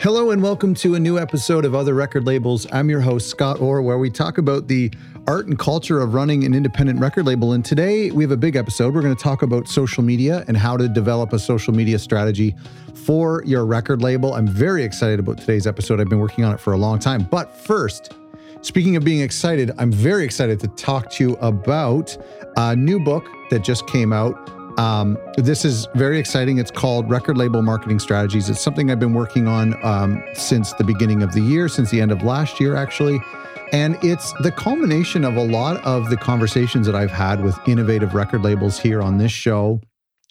Hello and welcome to a new episode of Other Record Labels. I'm your host, Scott Orr, where we talk about the art and culture of running an independent record label. And today we have a big episode. We're going to talk about social media and how to develop a social media strategy for your record label. I'm very excited about today's episode. I've been working on it for a long time. But first, speaking of being excited, I'm very excited to talk to you about a new book that just came out um, this is very exciting. It's called Record Label Marketing Strategies. It's something I've been working on um, since the beginning of the year, since the end of last year, actually. And it's the culmination of a lot of the conversations that I've had with innovative record labels here on this show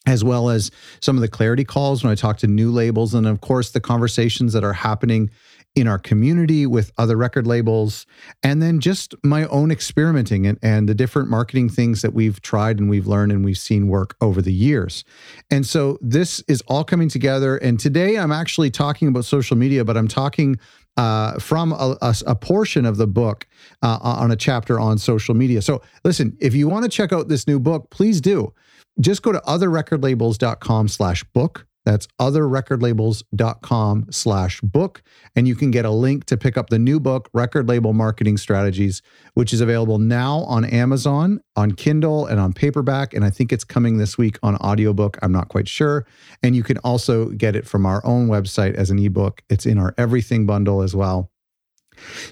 as well as some of the clarity calls when I talk to new labels, and of course, the conversations that are happening in our community with other record labels, and then just my own experimenting and, and the different marketing things that we've tried and we've learned and we've seen work over the years. And so this is all coming together. And today I'm actually talking about social media, but I'm talking uh, from a, a, a, portion of the book uh, on a chapter on social media. So, listen, if you want to check out this new book, please do. Just go to otherrecordlabels.com slash book. That's otherrecordlabels.com slash book. And you can get a link to pick up the new book, Record Label Marketing Strategies, which is available now on Amazon, on Kindle, and on paperback. And I think it's coming this week on audiobook. I'm not quite sure. And you can also get it from our own website as an ebook. It's in our everything bundle as well.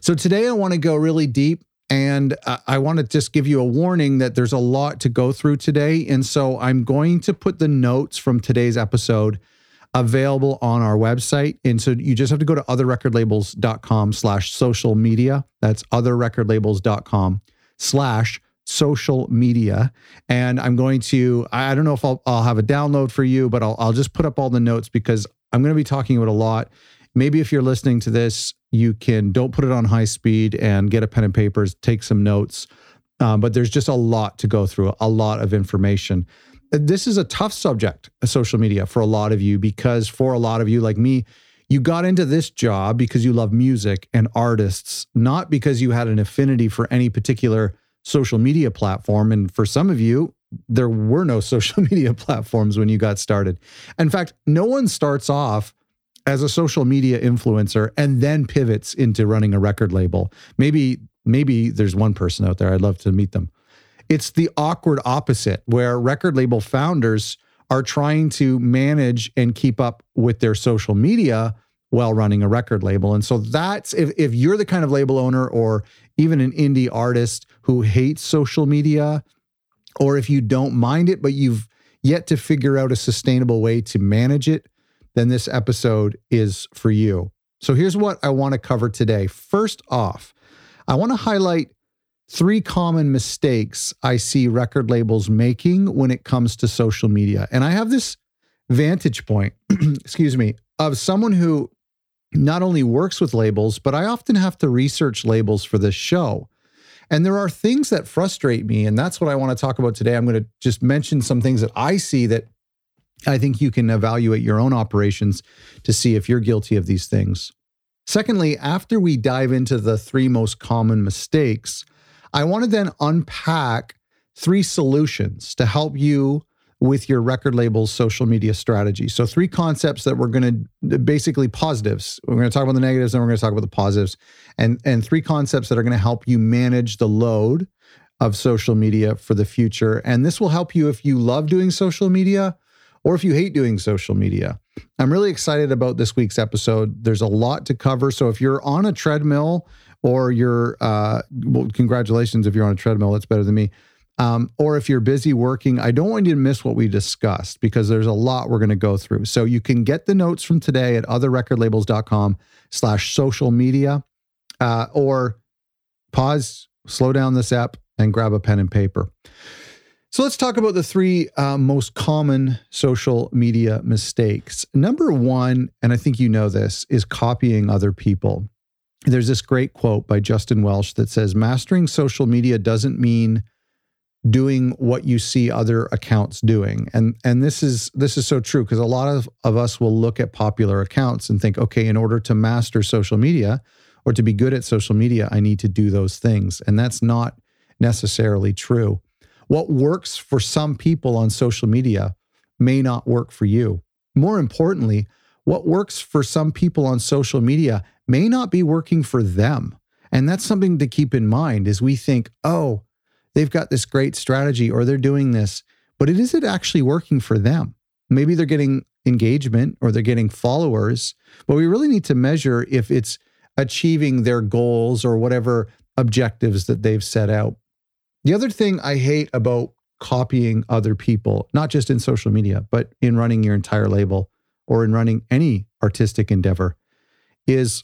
So today I want to go really deep and I want to just give you a warning that there's a lot to go through today. And so I'm going to put the notes from today's episode available on our website. And so you just have to go to otherrecordlabels.com slash social media. That's otherrecordlabels.com slash social media. And I'm going to, I don't know if I'll, I'll have a download for you, but I'll, I'll just put up all the notes because I'm going to be talking about a lot. Maybe if you're listening to this you can don't put it on high speed and get a pen and papers, take some notes. Um, but there's just a lot to go through, a lot of information. This is a tough subject, social media, for a lot of you, because for a lot of you, like me, you got into this job because you love music and artists, not because you had an affinity for any particular social media platform. And for some of you, there were no social media platforms when you got started. In fact, no one starts off as a social media influencer and then pivots into running a record label. Maybe maybe there's one person out there I'd love to meet them. It's the awkward opposite where record label founders are trying to manage and keep up with their social media while running a record label. And so that's if if you're the kind of label owner or even an indie artist who hates social media or if you don't mind it but you've yet to figure out a sustainable way to manage it then this episode is for you. So here's what I want to cover today. First off, I want to highlight three common mistakes I see record labels making when it comes to social media. And I have this vantage point, excuse me, of someone who not only works with labels, but I often have to research labels for this show. And there are things that frustrate me. And that's what I want to talk about today. I'm going to just mention some things that I see that I think you can evaluate your own operations to see if you're guilty of these things. Secondly, after we dive into the three most common mistakes, I want to then unpack three solutions to help you with your record label's social media strategy. So, three concepts that we're going to basically positives. We're going to talk about the negatives, and we're going to talk about the positives, and and three concepts that are going to help you manage the load of social media for the future. And this will help you if you love doing social media or if you hate doing social media. I'm really excited about this week's episode. There's a lot to cover. So if you're on a treadmill or you're, uh, well, congratulations if you're on a treadmill, that's better than me. Um, or if you're busy working, I don't want you to miss what we discussed because there's a lot we're going to go through. So you can get the notes from today at otherrecordlabels.com slash social media uh, or pause, slow down this app and grab a pen and paper. So let's talk about the three uh, most common social media mistakes. Number one, and I think you know this, is copying other people. There's this great quote by Justin Welsh that says, Mastering social media doesn't mean doing what you see other accounts doing and and this is this is so true because a lot of, of us will look at popular accounts and think okay in order to master social media or to be good at social media i need to do those things and that's not necessarily true what works for some people on social media may not work for you. More importantly, what works for some people on social media may not be working for them. And that's something to keep in mind as we think, oh, they've got this great strategy or they're doing this, but it isn't actually working for them. Maybe they're getting engagement or they're getting followers, but we really need to measure if it's achieving their goals or whatever objectives that they've set out. The other thing I hate about copying other people, not just in social media, but in running your entire label or in running any artistic endeavor, is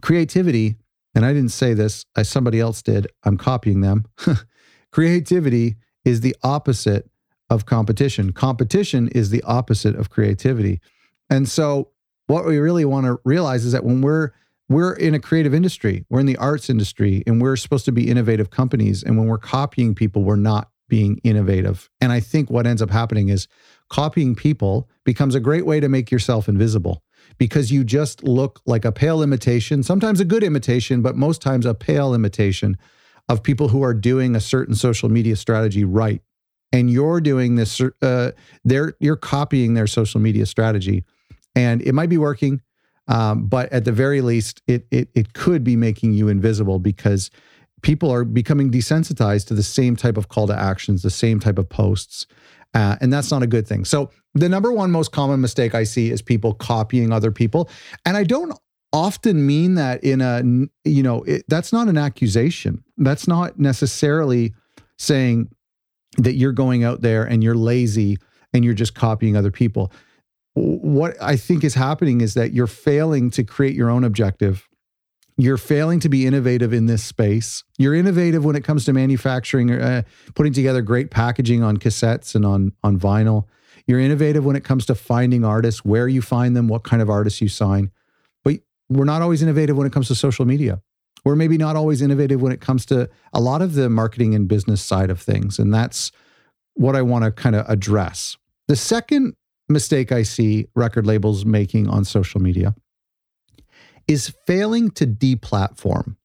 creativity. And I didn't say this, I, somebody else did. I'm copying them. creativity is the opposite of competition. Competition is the opposite of creativity. And so, what we really want to realize is that when we're we're in a creative industry, we're in the arts industry, and we're supposed to be innovative companies. And when we're copying people, we're not being innovative. And I think what ends up happening is copying people becomes a great way to make yourself invisible because you just look like a pale imitation, sometimes a good imitation, but most times a pale imitation of people who are doing a certain social media strategy right. And you're doing this, uh, they're, you're copying their social media strategy. And it might be working, um, but at the very least, it, it it could be making you invisible because people are becoming desensitized to the same type of call to actions, the same type of posts, uh, and that's not a good thing. So the number one most common mistake I see is people copying other people, and I don't often mean that in a you know it, that's not an accusation. That's not necessarily saying that you're going out there and you're lazy and you're just copying other people what I think is happening is that you're failing to create your own objective. You're failing to be innovative in this space. You're innovative when it comes to manufacturing, uh, putting together great packaging on cassettes and on on vinyl. You're innovative when it comes to finding artists, where you find them, what kind of artists you sign. But we're not always innovative when it comes to social media. We're maybe not always innovative when it comes to a lot of the marketing and business side of things. And that's what I want to kind of address. The second mistake I see record labels making on social media is failing to deplatform.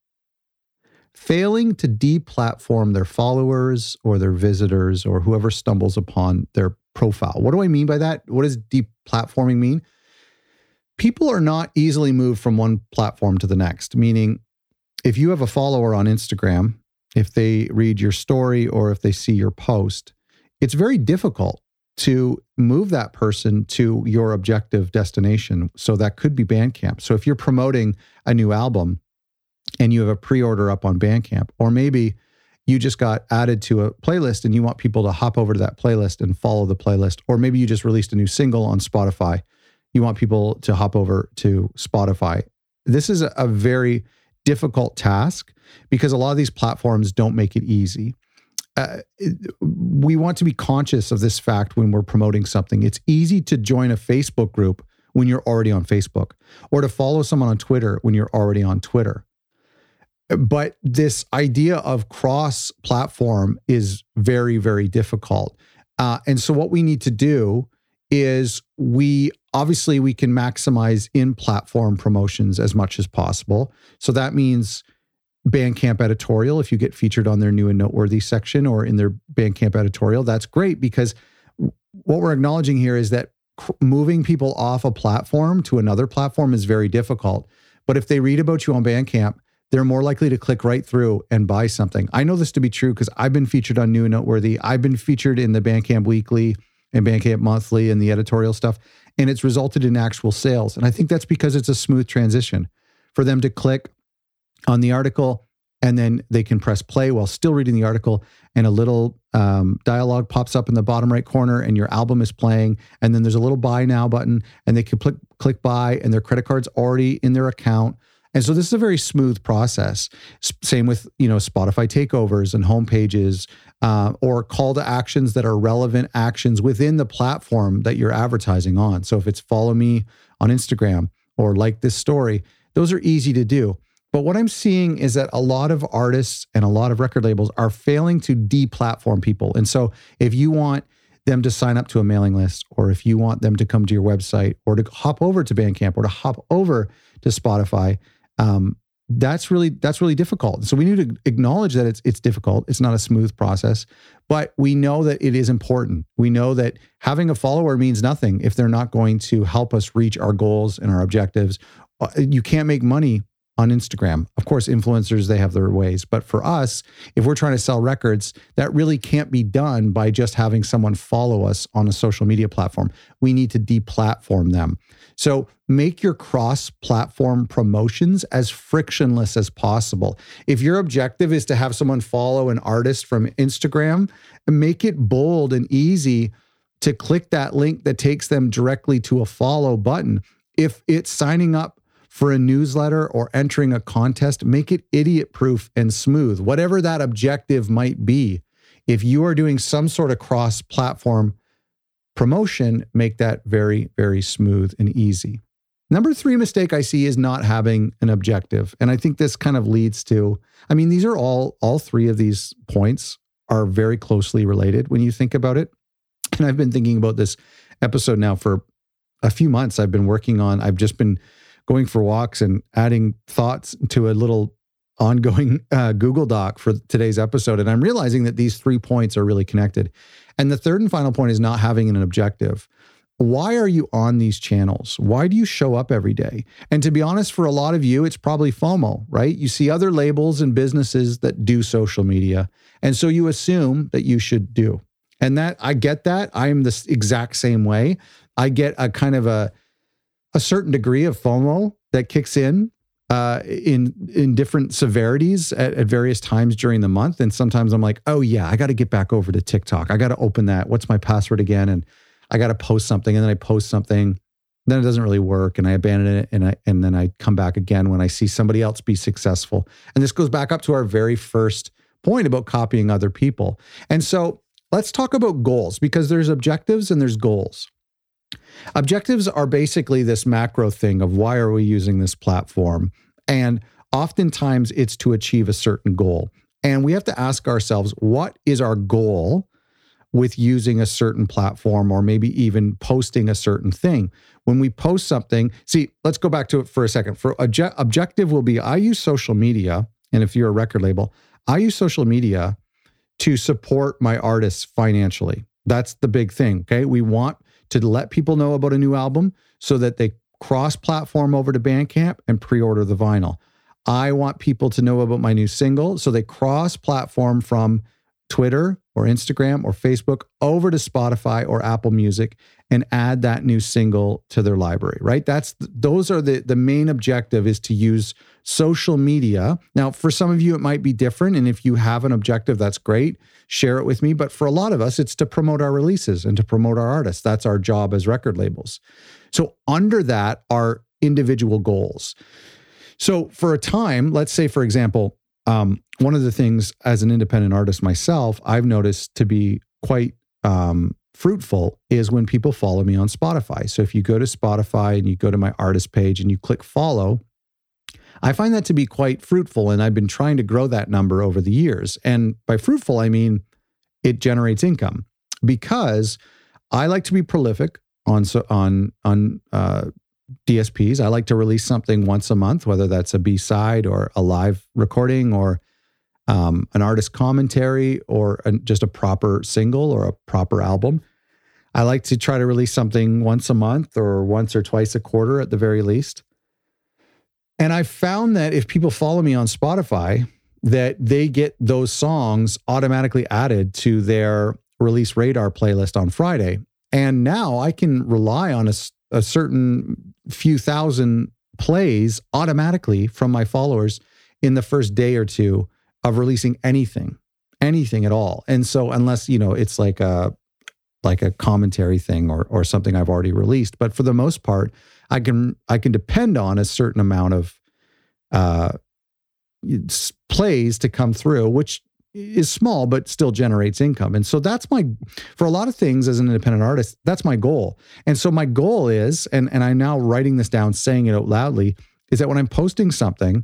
Failing to deplatform their followers or their visitors or whoever stumbles upon their profile. What do I mean by that? What does deplatforming mean? People are not easily moved from one platform to the next, meaning if you have a follower on Instagram, if they read your story or if they see your post, it's very difficult to move that person to your objective destination. So that could be Bandcamp. So if you're promoting a new album and you have a pre order up on Bandcamp, or maybe you just got added to a playlist and you want people to hop over to that playlist and follow the playlist, or maybe you just released a new single on Spotify, you want people to hop over to Spotify. This is a very difficult task because a lot of these platforms don't make it easy we want to be conscious of this fact when we're promoting something. It's easy to join a Facebook group when you're already on Facebook or to follow someone on Twitter when you're already on Twitter. But this idea of cross platform is very, very difficult. Uh, and so, what we need to do is we obviously we can maximize in platform promotions as much as possible. So that means Bandcamp editorial, if you get featured on their new and noteworthy section or in their Bandcamp editorial, that's great because what we're acknowledging here is that moving people off a platform to another platform is very difficult. But if they read about you on Bandcamp, they're more likely to click right through and buy something. I know this to be true because I've been featured on New and Noteworthy. I've been featured in the Bandcamp Weekly and Bandcamp Monthly and the editorial stuff, and it's resulted in actual sales. And I think that's because it's a smooth transition for them to click on the article and then they can press play while still reading the article and a little um, dialogue pops up in the bottom right corner and your album is playing and then there's a little buy now button and they can click click buy and their credit card's already in their account. And so this is a very smooth process. Same with you know spotify takeovers and home pages uh, or call to actions that are relevant actions within the platform that you're advertising on. So if it's follow me on instagram or like this story those are easy to do but what I'm seeing is that a lot of artists and a lot of record labels are failing to deplatform people. And so if you want them to sign up to a mailing list, or if you want them to come to your website, or to hop over to Bandcamp, or to hop over to Spotify, um, that's really that's really difficult. So we need to acknowledge that it's it's difficult. It's not a smooth process, but we know that it is important. We know that having a follower means nothing if they're not going to help us reach our goals and our objectives. Uh, you can't make money on Instagram. Of course, influencers, they have their ways. But for us, if we're trying to sell records, that really can't be done by just having someone follow us on a social media platform. We need to deplatform them. So make your cross platform promotions as frictionless as possible. If your objective is to have someone follow an artist from Instagram, make it bold and easy to click that link that takes them directly to a follow button. If it's signing up for a newsletter or entering a contest, make it idiot proof and smooth, whatever that objective might be. If you are doing some sort of cross platform promotion, make that very, very smooth and easy. Number three mistake I see is not having an objective. And I think this kind of leads to, I mean, these are all, all three of these points are very closely related when you think about it. And I've been thinking about this episode now for a few months. I've been working on, I've just been going for walks and adding thoughts to a little ongoing uh, Google Doc for today's episode. And I'm realizing that these three points are really connected. And the third and final point is not having an objective. Why are you on these channels? Why do you show up every day? And to be honest, for a lot of you, it's probably FOMO, right? You see other labels and businesses that do social media. And so you assume that you should do. And that I get that. I am the exact same way. I get a kind of a a certain degree of FOMO that kicks in uh, in in different severities at, at, various times during the month. And sometimes I'm like, oh yeah, I got to get back over to TikTok. I got to open that. What's my password again? And I got to post something. And then I post something. Then it doesn't really work, and I abandon it. And I and then I come back again when I see somebody else be successful. And this goes back up to our very first point about copying other people. And so let's talk about goals because there's objectives and there's goals. Objectives are basically this macro thing of why are we using this platform? And oftentimes it's to achieve a certain goal. And we have to ask ourselves, what is our goal with using a certain platform or maybe even posting a certain thing? When we post something, see, let's go back to it for a second. For obje- objective will be I use social media, and if you're a record label, I use social media to support my artists financially. That's the big thing. Okay. We want to let people know about a new album so that they cross platform over to Bandcamp and pre order the vinyl. I want people to know about my new single. So they cross platform from Twitter or Instagram or Facebook over to Spotify or Apple Music and add that new single to their library, right? That's those are the the main objective is to use social media. Now, for some of you it might be different and if you have an objective that's great, share it with me, but for a lot of us it's to promote our releases and to promote our artists. That's our job as record labels. So under that are individual goals. So for a time, let's say for example, um, one of the things as an independent artist myself, I've noticed to be quite um, fruitful is when people follow me on Spotify. So if you go to Spotify and you go to my artist page and you click follow, I find that to be quite fruitful. And I've been trying to grow that number over the years. And by fruitful, I mean it generates income because I like to be prolific on on on uh, DSPs. I like to release something once a month, whether that's a B side or a live recording or um, an artist commentary or a, just a proper single or a proper album. I like to try to release something once a month or once or twice a quarter at the very least. And I found that if people follow me on Spotify, that they get those songs automatically added to their release radar playlist on Friday. And now I can rely on a, a certain few thousand plays automatically from my followers in the first day or two of releasing anything, anything at all. And so unless, you know, it's like a like a commentary thing or or something I've already released, but for the most part, I can I can depend on a certain amount of uh plays to come through, which is small but still generates income. And so that's my for a lot of things as an independent artist, that's my goal. And so my goal is and and I'm now writing this down saying it out loudly is that when I'm posting something,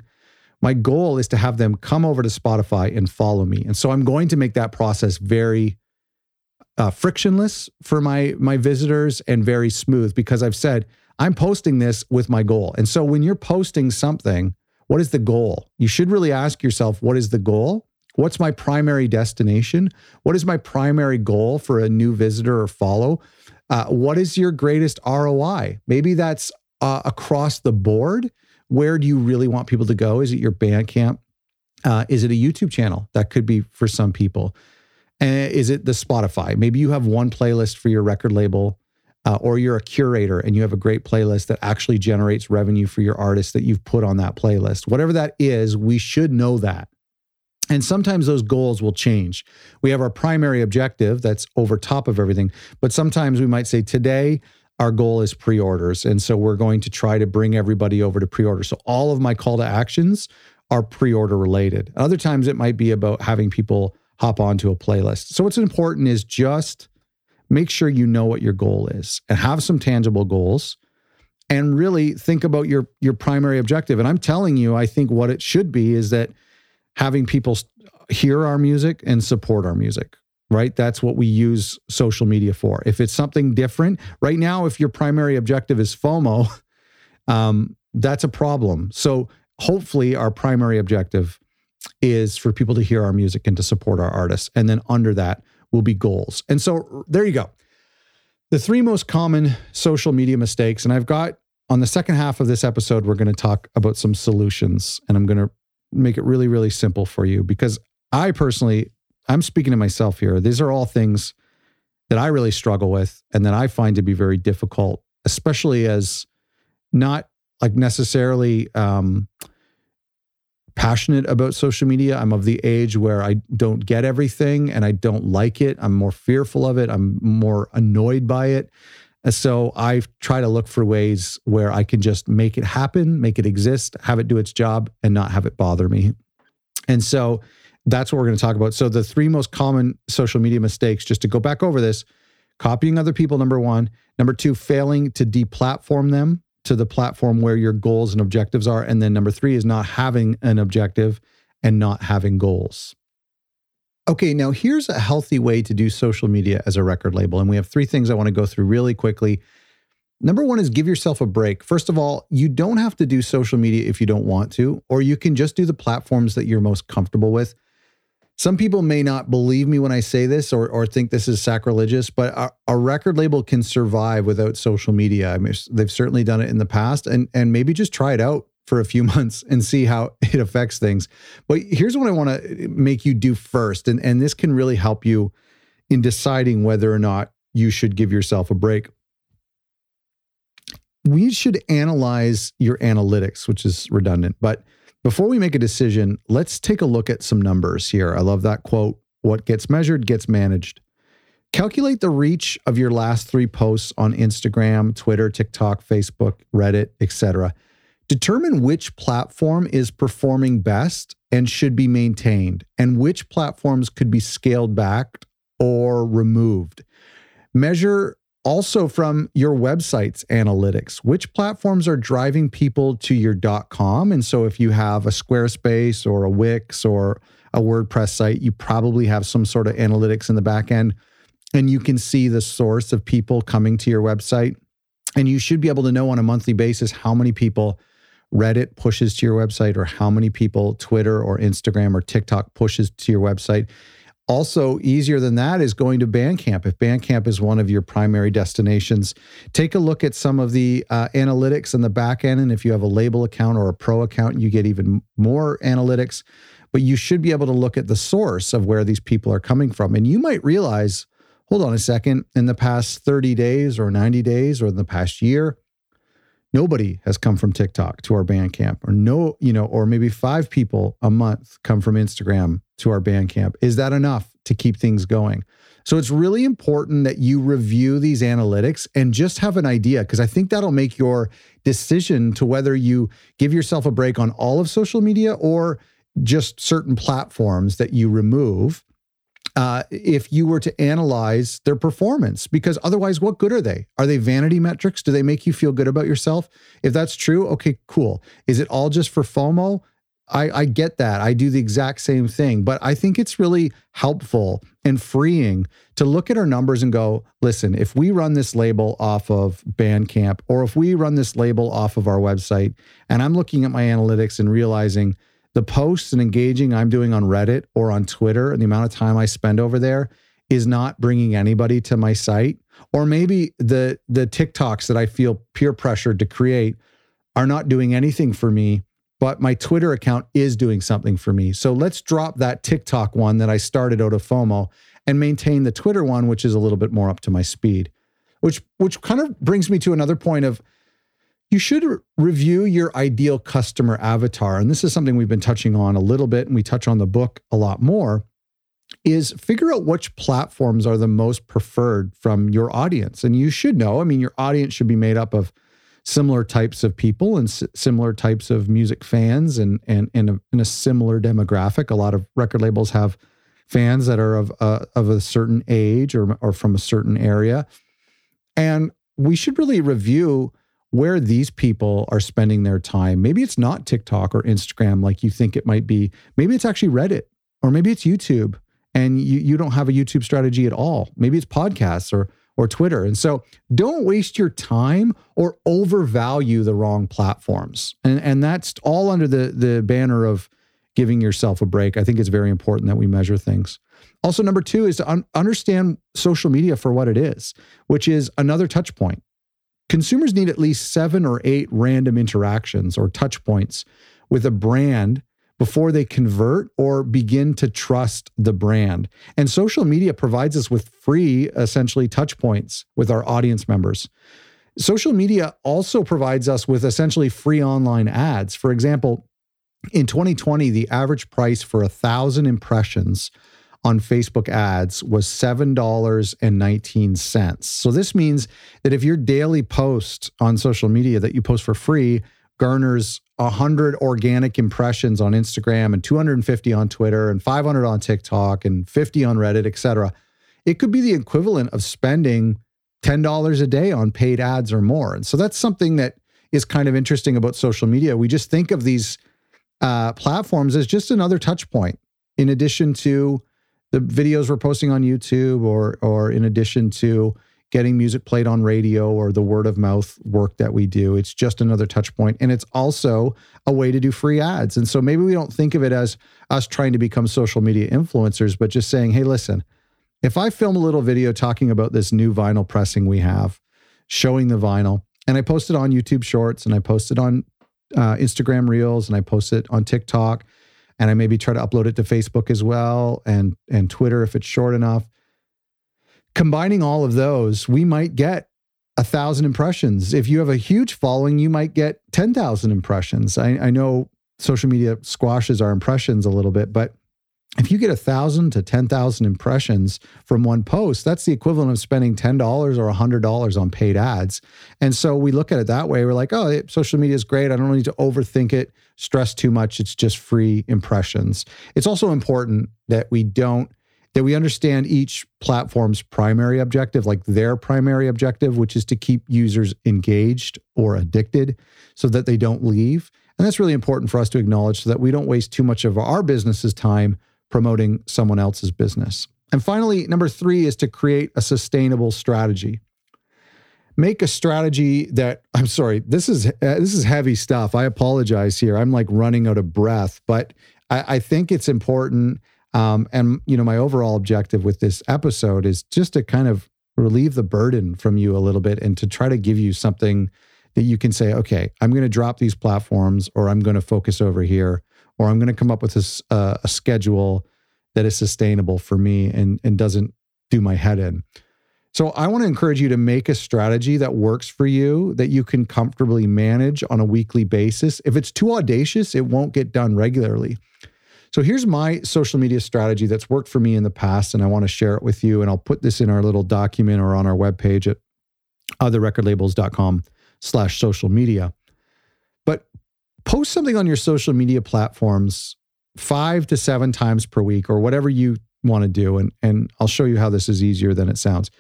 my goal is to have them come over to Spotify and follow me. And so I'm going to make that process very uh, frictionless for my my visitors and very smooth because I've said I'm posting this with my goal. And so when you're posting something, what is the goal? You should really ask yourself, what is the goal? What's my primary destination? What is my primary goal for a new visitor or follow? Uh, what is your greatest ROI? Maybe that's uh, across the board. Where do you really want people to go? Is it your Bandcamp? Uh, is it a YouTube channel? That could be for some people. Uh, is it the Spotify? Maybe you have one playlist for your record label, uh, or you're a curator and you have a great playlist that actually generates revenue for your artist that you've put on that playlist. Whatever that is, we should know that. And sometimes those goals will change. We have our primary objective that's over top of everything, but sometimes we might say today our goal is pre orders. And so we're going to try to bring everybody over to pre order. So all of my call to actions are pre order related. Other times it might be about having people hop onto a playlist. So what's important is just make sure you know what your goal is and have some tangible goals and really think about your your primary objective. And I'm telling you, I think what it should be is that having people hear our music and support our music right? That's what we use social media for. If it's something different, right now, if your primary objective is FOMO, um, that's a problem. So hopefully, our primary objective is for people to hear our music and to support our artists. And then under that will be goals. And so there you go. The three most common social media mistakes. And I've got on the second half of this episode, we're going to talk about some solutions. And I'm going to make it really, really simple for you because I personally, I'm speaking to myself here. These are all things that I really struggle with and that I find to be very difficult, especially as not like necessarily um, passionate about social media. I'm of the age where I don't get everything and I don't like it. I'm more fearful of it. I'm more annoyed by it. And so I try to look for ways where I can just make it happen, make it exist, have it do its job, and not have it bother me. And so that's what we're going to talk about. So the three most common social media mistakes, just to go back over this, copying other people, number one. Number two, failing to deplatform them to the platform where your goals and objectives are. And then number three is not having an objective and not having goals. Okay, now here's a healthy way to do social media as a record label. And we have three things I want to go through really quickly. Number one is give yourself a break. First of all, you don't have to do social media if you don't want to, or you can just do the platforms that you're most comfortable with. Some people may not believe me when I say this or, or think this is sacrilegious, but a, a record label can survive without social media. I mean, they've certainly done it in the past, and and maybe just try it out for a few months and see how it affects things. But here's what I want to eh, make you do first, and and this can really help you in deciding whether or not you should give yourself a break. We should analyze your analytics, which is redundant, but before we make a decision, let's take a look at some numbers here. I love that quote what gets measured gets managed. Calculate the reach of your last 3 posts on Instagram, Twitter, TikTok, Facebook, Reddit, etc. Determine which platform is performing best and should be maintained and which platforms could be scaled back or removed. Measure also from your website's analytics which platforms are driving people to your com? And so if you have a squarespace or a wix or a wordpress site you probably have some sort of analytics in the back end and you can see the source of people coming to your website. And you should be able to know on a monthly basis how many people reddit pushes to your website or how many people twitter or instagram or tiktok pushes to your website also, easier than that is going to Bandcamp. If Bandcamp is one of your primary destinations, take a look at some of the uh, analytics in the back end. And if you have a label account or a pro account, you get even more analytics. But you should be able to look at the source of where these people are coming from. And you might realize, hold on a second, in the past 30 days or 90 days or in the past year, nobody has come from TikTok to our Bandcamp, or no, you know, or maybe five people a month come from Instagram to our Bandcamp. Is that enough to keep things going? So it's really important that you review these analytics and just have an idea, because I think that'll make your decision to whether you give yourself a break on all of social media or just certain platforms that you remove uh, if you were to analyze their performance, because otherwise, what good are they? Are they vanity metrics? Do they make you feel good about yourself? If that's true, okay, cool. Is it all just for FOMO? I, I get that. I do the exact same thing, but I think it's really helpful and freeing to look at our numbers and go, listen, if we run this label off of Bandcamp or if we run this label off of our website, and I'm looking at my analytics and realizing the posts and engaging I'm doing on Reddit or on Twitter and the amount of time I spend over there is not bringing anybody to my site or maybe the the TikToks that I feel peer pressured to create are not doing anything for me but my Twitter account is doing something for me. So let's drop that TikTok one that I started out of FOMO and maintain the Twitter one which is a little bit more up to my speed. Which which kind of brings me to another point of you should review your ideal customer avatar. And this is something we've been touching on a little bit, and we touch on the book a lot more. Is figure out which platforms are the most preferred from your audience. And you should know, I mean, your audience should be made up of similar types of people and s- similar types of music fans and, and, and a, in a similar demographic. A lot of record labels have fans that are of, uh, of a certain age or, or from a certain area. And we should really review where these people are spending their time. Maybe it's not TikTok or Instagram like you think it might be. Maybe it's actually Reddit or maybe it's YouTube and you, you don't have a YouTube strategy at all. Maybe it's podcasts or or Twitter. And so don't waste your time or overvalue the wrong platforms. And and that's all under the the banner of giving yourself a break. I think it's very important that we measure things. Also number 2 is to un- understand social media for what it is, which is another touch point consumers need at least seven or eight random interactions or touch points with a brand before they convert or begin to trust the brand. And social media provides us with free, essentially, touch points with our audience members. Social media also provides us with essentially free online ads. For example, in 2020, the average price for a thousand impressions on Facebook ads was $7.19. So this means that if your daily post on social media that you post for free garners 100 organic impressions on Instagram and 250 on Twitter and 500 on TikTok and 50 on Reddit, et cetera, it could be the equivalent of spending $10 a day on paid ads or more. And so that's something that is kind of interesting about social media. We just think of these uh, platforms as just another touch point in addition to the videos we're posting on YouTube or or in addition to getting music played on radio or the word of mouth work that we do. It's just another touch point and it's also a way to do free ads. And so maybe we don't think of it as us trying to become social media influencers, but just saying, "Hey, listen, if I film a little video talking about this new vinyl pressing we have, showing the vinyl, and I post it on YouTube Shorts and I post it on uh, Instagram Reels and I post it on TikTok and I maybe try to upload it to Facebook as well and and Twitter if it's short enough. Combining all of those, we might get a thousand impressions. If you have a huge following, you might get ten thousand impressions. I, I know social media squashes our impressions a little bit, but if you get a thousand to 10,000 impressions from one post, that's the equivalent of spending $10 or $100 on paid ads. And so we look at it that way. We're like, oh, social media is great. I don't need to overthink it, stress too much. It's just free impressions. It's also important that we don't, that we understand each platform's primary objective, like their primary objective, which is to keep users engaged or addicted so that they don't leave. And that's really important for us to acknowledge so that we don't waste too much of our business's time promoting someone else's business. And finally, number three is to create a sustainable strategy. Make a strategy that I'm sorry, this is uh, this is heavy stuff. I apologize here. I'm like running out of breath, but I, I think it's important. Um, and you know, my overall objective with this episode is just to kind of relieve the burden from you a little bit and to try to give you something that you can say, okay, I'm going to drop these platforms or I'm going to focus over here or I'm going to come up with a, uh, a schedule that is sustainable for me and, and doesn't do my head in. So I want to encourage you to make a strategy that works for you that you can comfortably manage on a weekly basis. If it's too audacious, it won't get done regularly. So here's my social media strategy that's worked for me in the past, and I want to share it with you. And I'll put this in our little document or on our webpage at otherrecordlabels.com slash social media But post something on your social media platforms five to seven times per week or whatever you want to do. And, and I'll show you how this is easier than it sounds.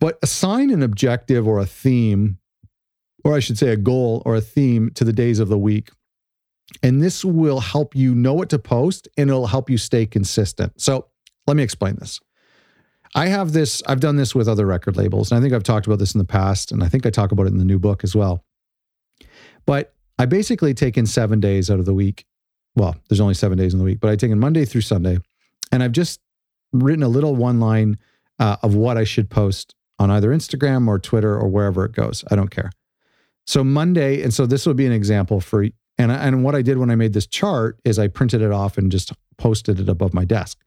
But assign an objective or a theme, or I should say a goal or a theme to the days of the week. And this will help you know what to post and it'll help you stay consistent. So let me explain this. I have this, I've done this with other record labels, and I think I've talked about this in the past, and I think I talk about it in the new book as well. But I basically take in seven days out of the week well, there's only seven days in the week, but I've taken Monday through Sunday and I've just written a little one line uh, of what I should post on either Instagram or Twitter or wherever it goes. I don't care. So Monday, and so this would be an example for, and, and what I did when I made this chart is I printed it off and just posted it above my desk.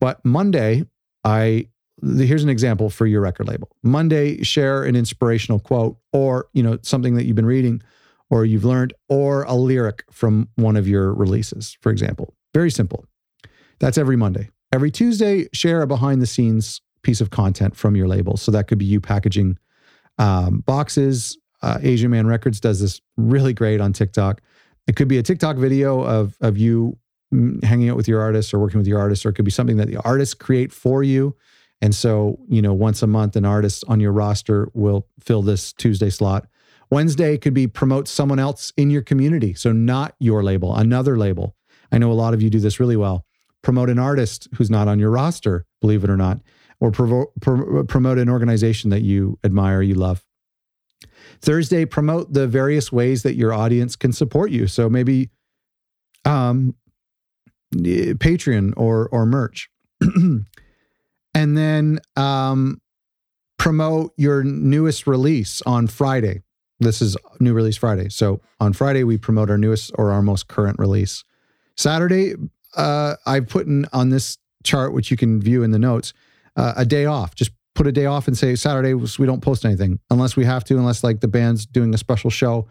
But Monday, I here's an example for your record label. Monday, share an inspirational quote or, you know, something that you've been reading or you've learned or a lyric from one of your releases, for example. Very simple. That's every Monday. Every Tuesday, share a behind the scenes piece of content from your label. So that could be you packaging um, boxes. Uh, Asian Man Records does this really great on TikTok. It could be a TikTok video of, of you mm, hanging out with your artists or working with your artists, or it could be something that the artists create for you. And so, you know, once a month, an artist on your roster will fill this Tuesday slot. Wednesday could be promote someone else in your community. So, not your label, another label. I know a lot of you do this really well. Promote an artist who's not on your roster, believe it or not, or provo- promote an organization that you admire, you love. Thursday, promote the various ways that your audience can support you. So maybe um, Patreon or or merch. and then um, promote your newest release on Friday. This is new release Friday. So on Friday, we promote our newest or our most current release. Saturday, uh, I've put in on this chart, which you can view in the notes, uh, a day off. Just put a day off and say Saturday we don't post anything unless we have to, unless like the band's doing a special show.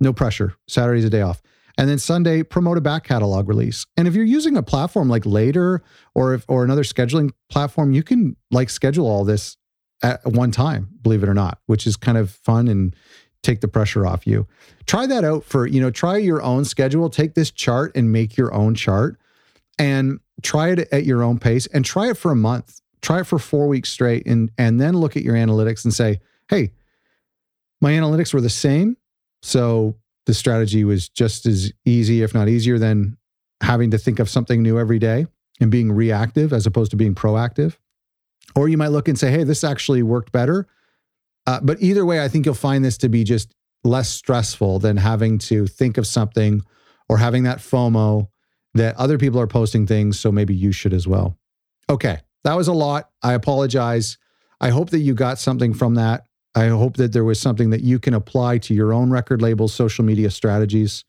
No pressure. Saturday's a day off. And then Sunday, promote a back catalog release. And if you're using a platform like Later or if, or another scheduling platform, you can like schedule all this at one time, believe it or not, which is kind of fun and take the pressure off you. Try that out for, you know, try your own schedule. Take this chart and make your own chart and try it at your own pace and try it for a month. Try it for 4 weeks straight and and then look at your analytics and say, "Hey, my analytics were the same. So the strategy was just as easy, if not easier, than having to think of something new every day and being reactive as opposed to being proactive. Or you might look and say, hey, this actually worked better. Uh, but either way, I think you'll find this to be just less stressful than having to think of something or having that FOMO that other people are posting things. So maybe you should as well. Okay, that was a lot. I apologize. I hope that you got something from that. I hope that there was something that you can apply to your own record label's social media strategies.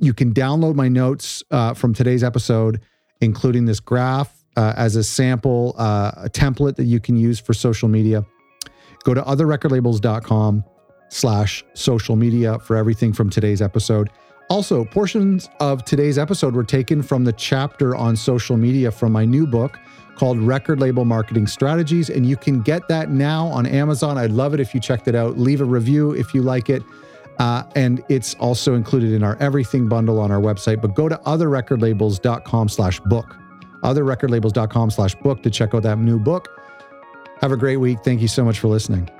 You can download my notes uh, from today's episode, including this graph uh, as a sample, uh, a template that you can use for social media. Go to otherrecordlabels.com slash social media for everything from today's episode. Also, portions of today's episode were taken from the chapter on social media from my new book called Record Label Marketing Strategies. And you can get that now on Amazon. I'd love it if you checked it out. Leave a review if you like it. Uh, and it's also included in our everything bundle on our website. But go to otherrecordlabels.com slash book. Otherrecordlabels.com slash book to check out that new book. Have a great week. Thank you so much for listening.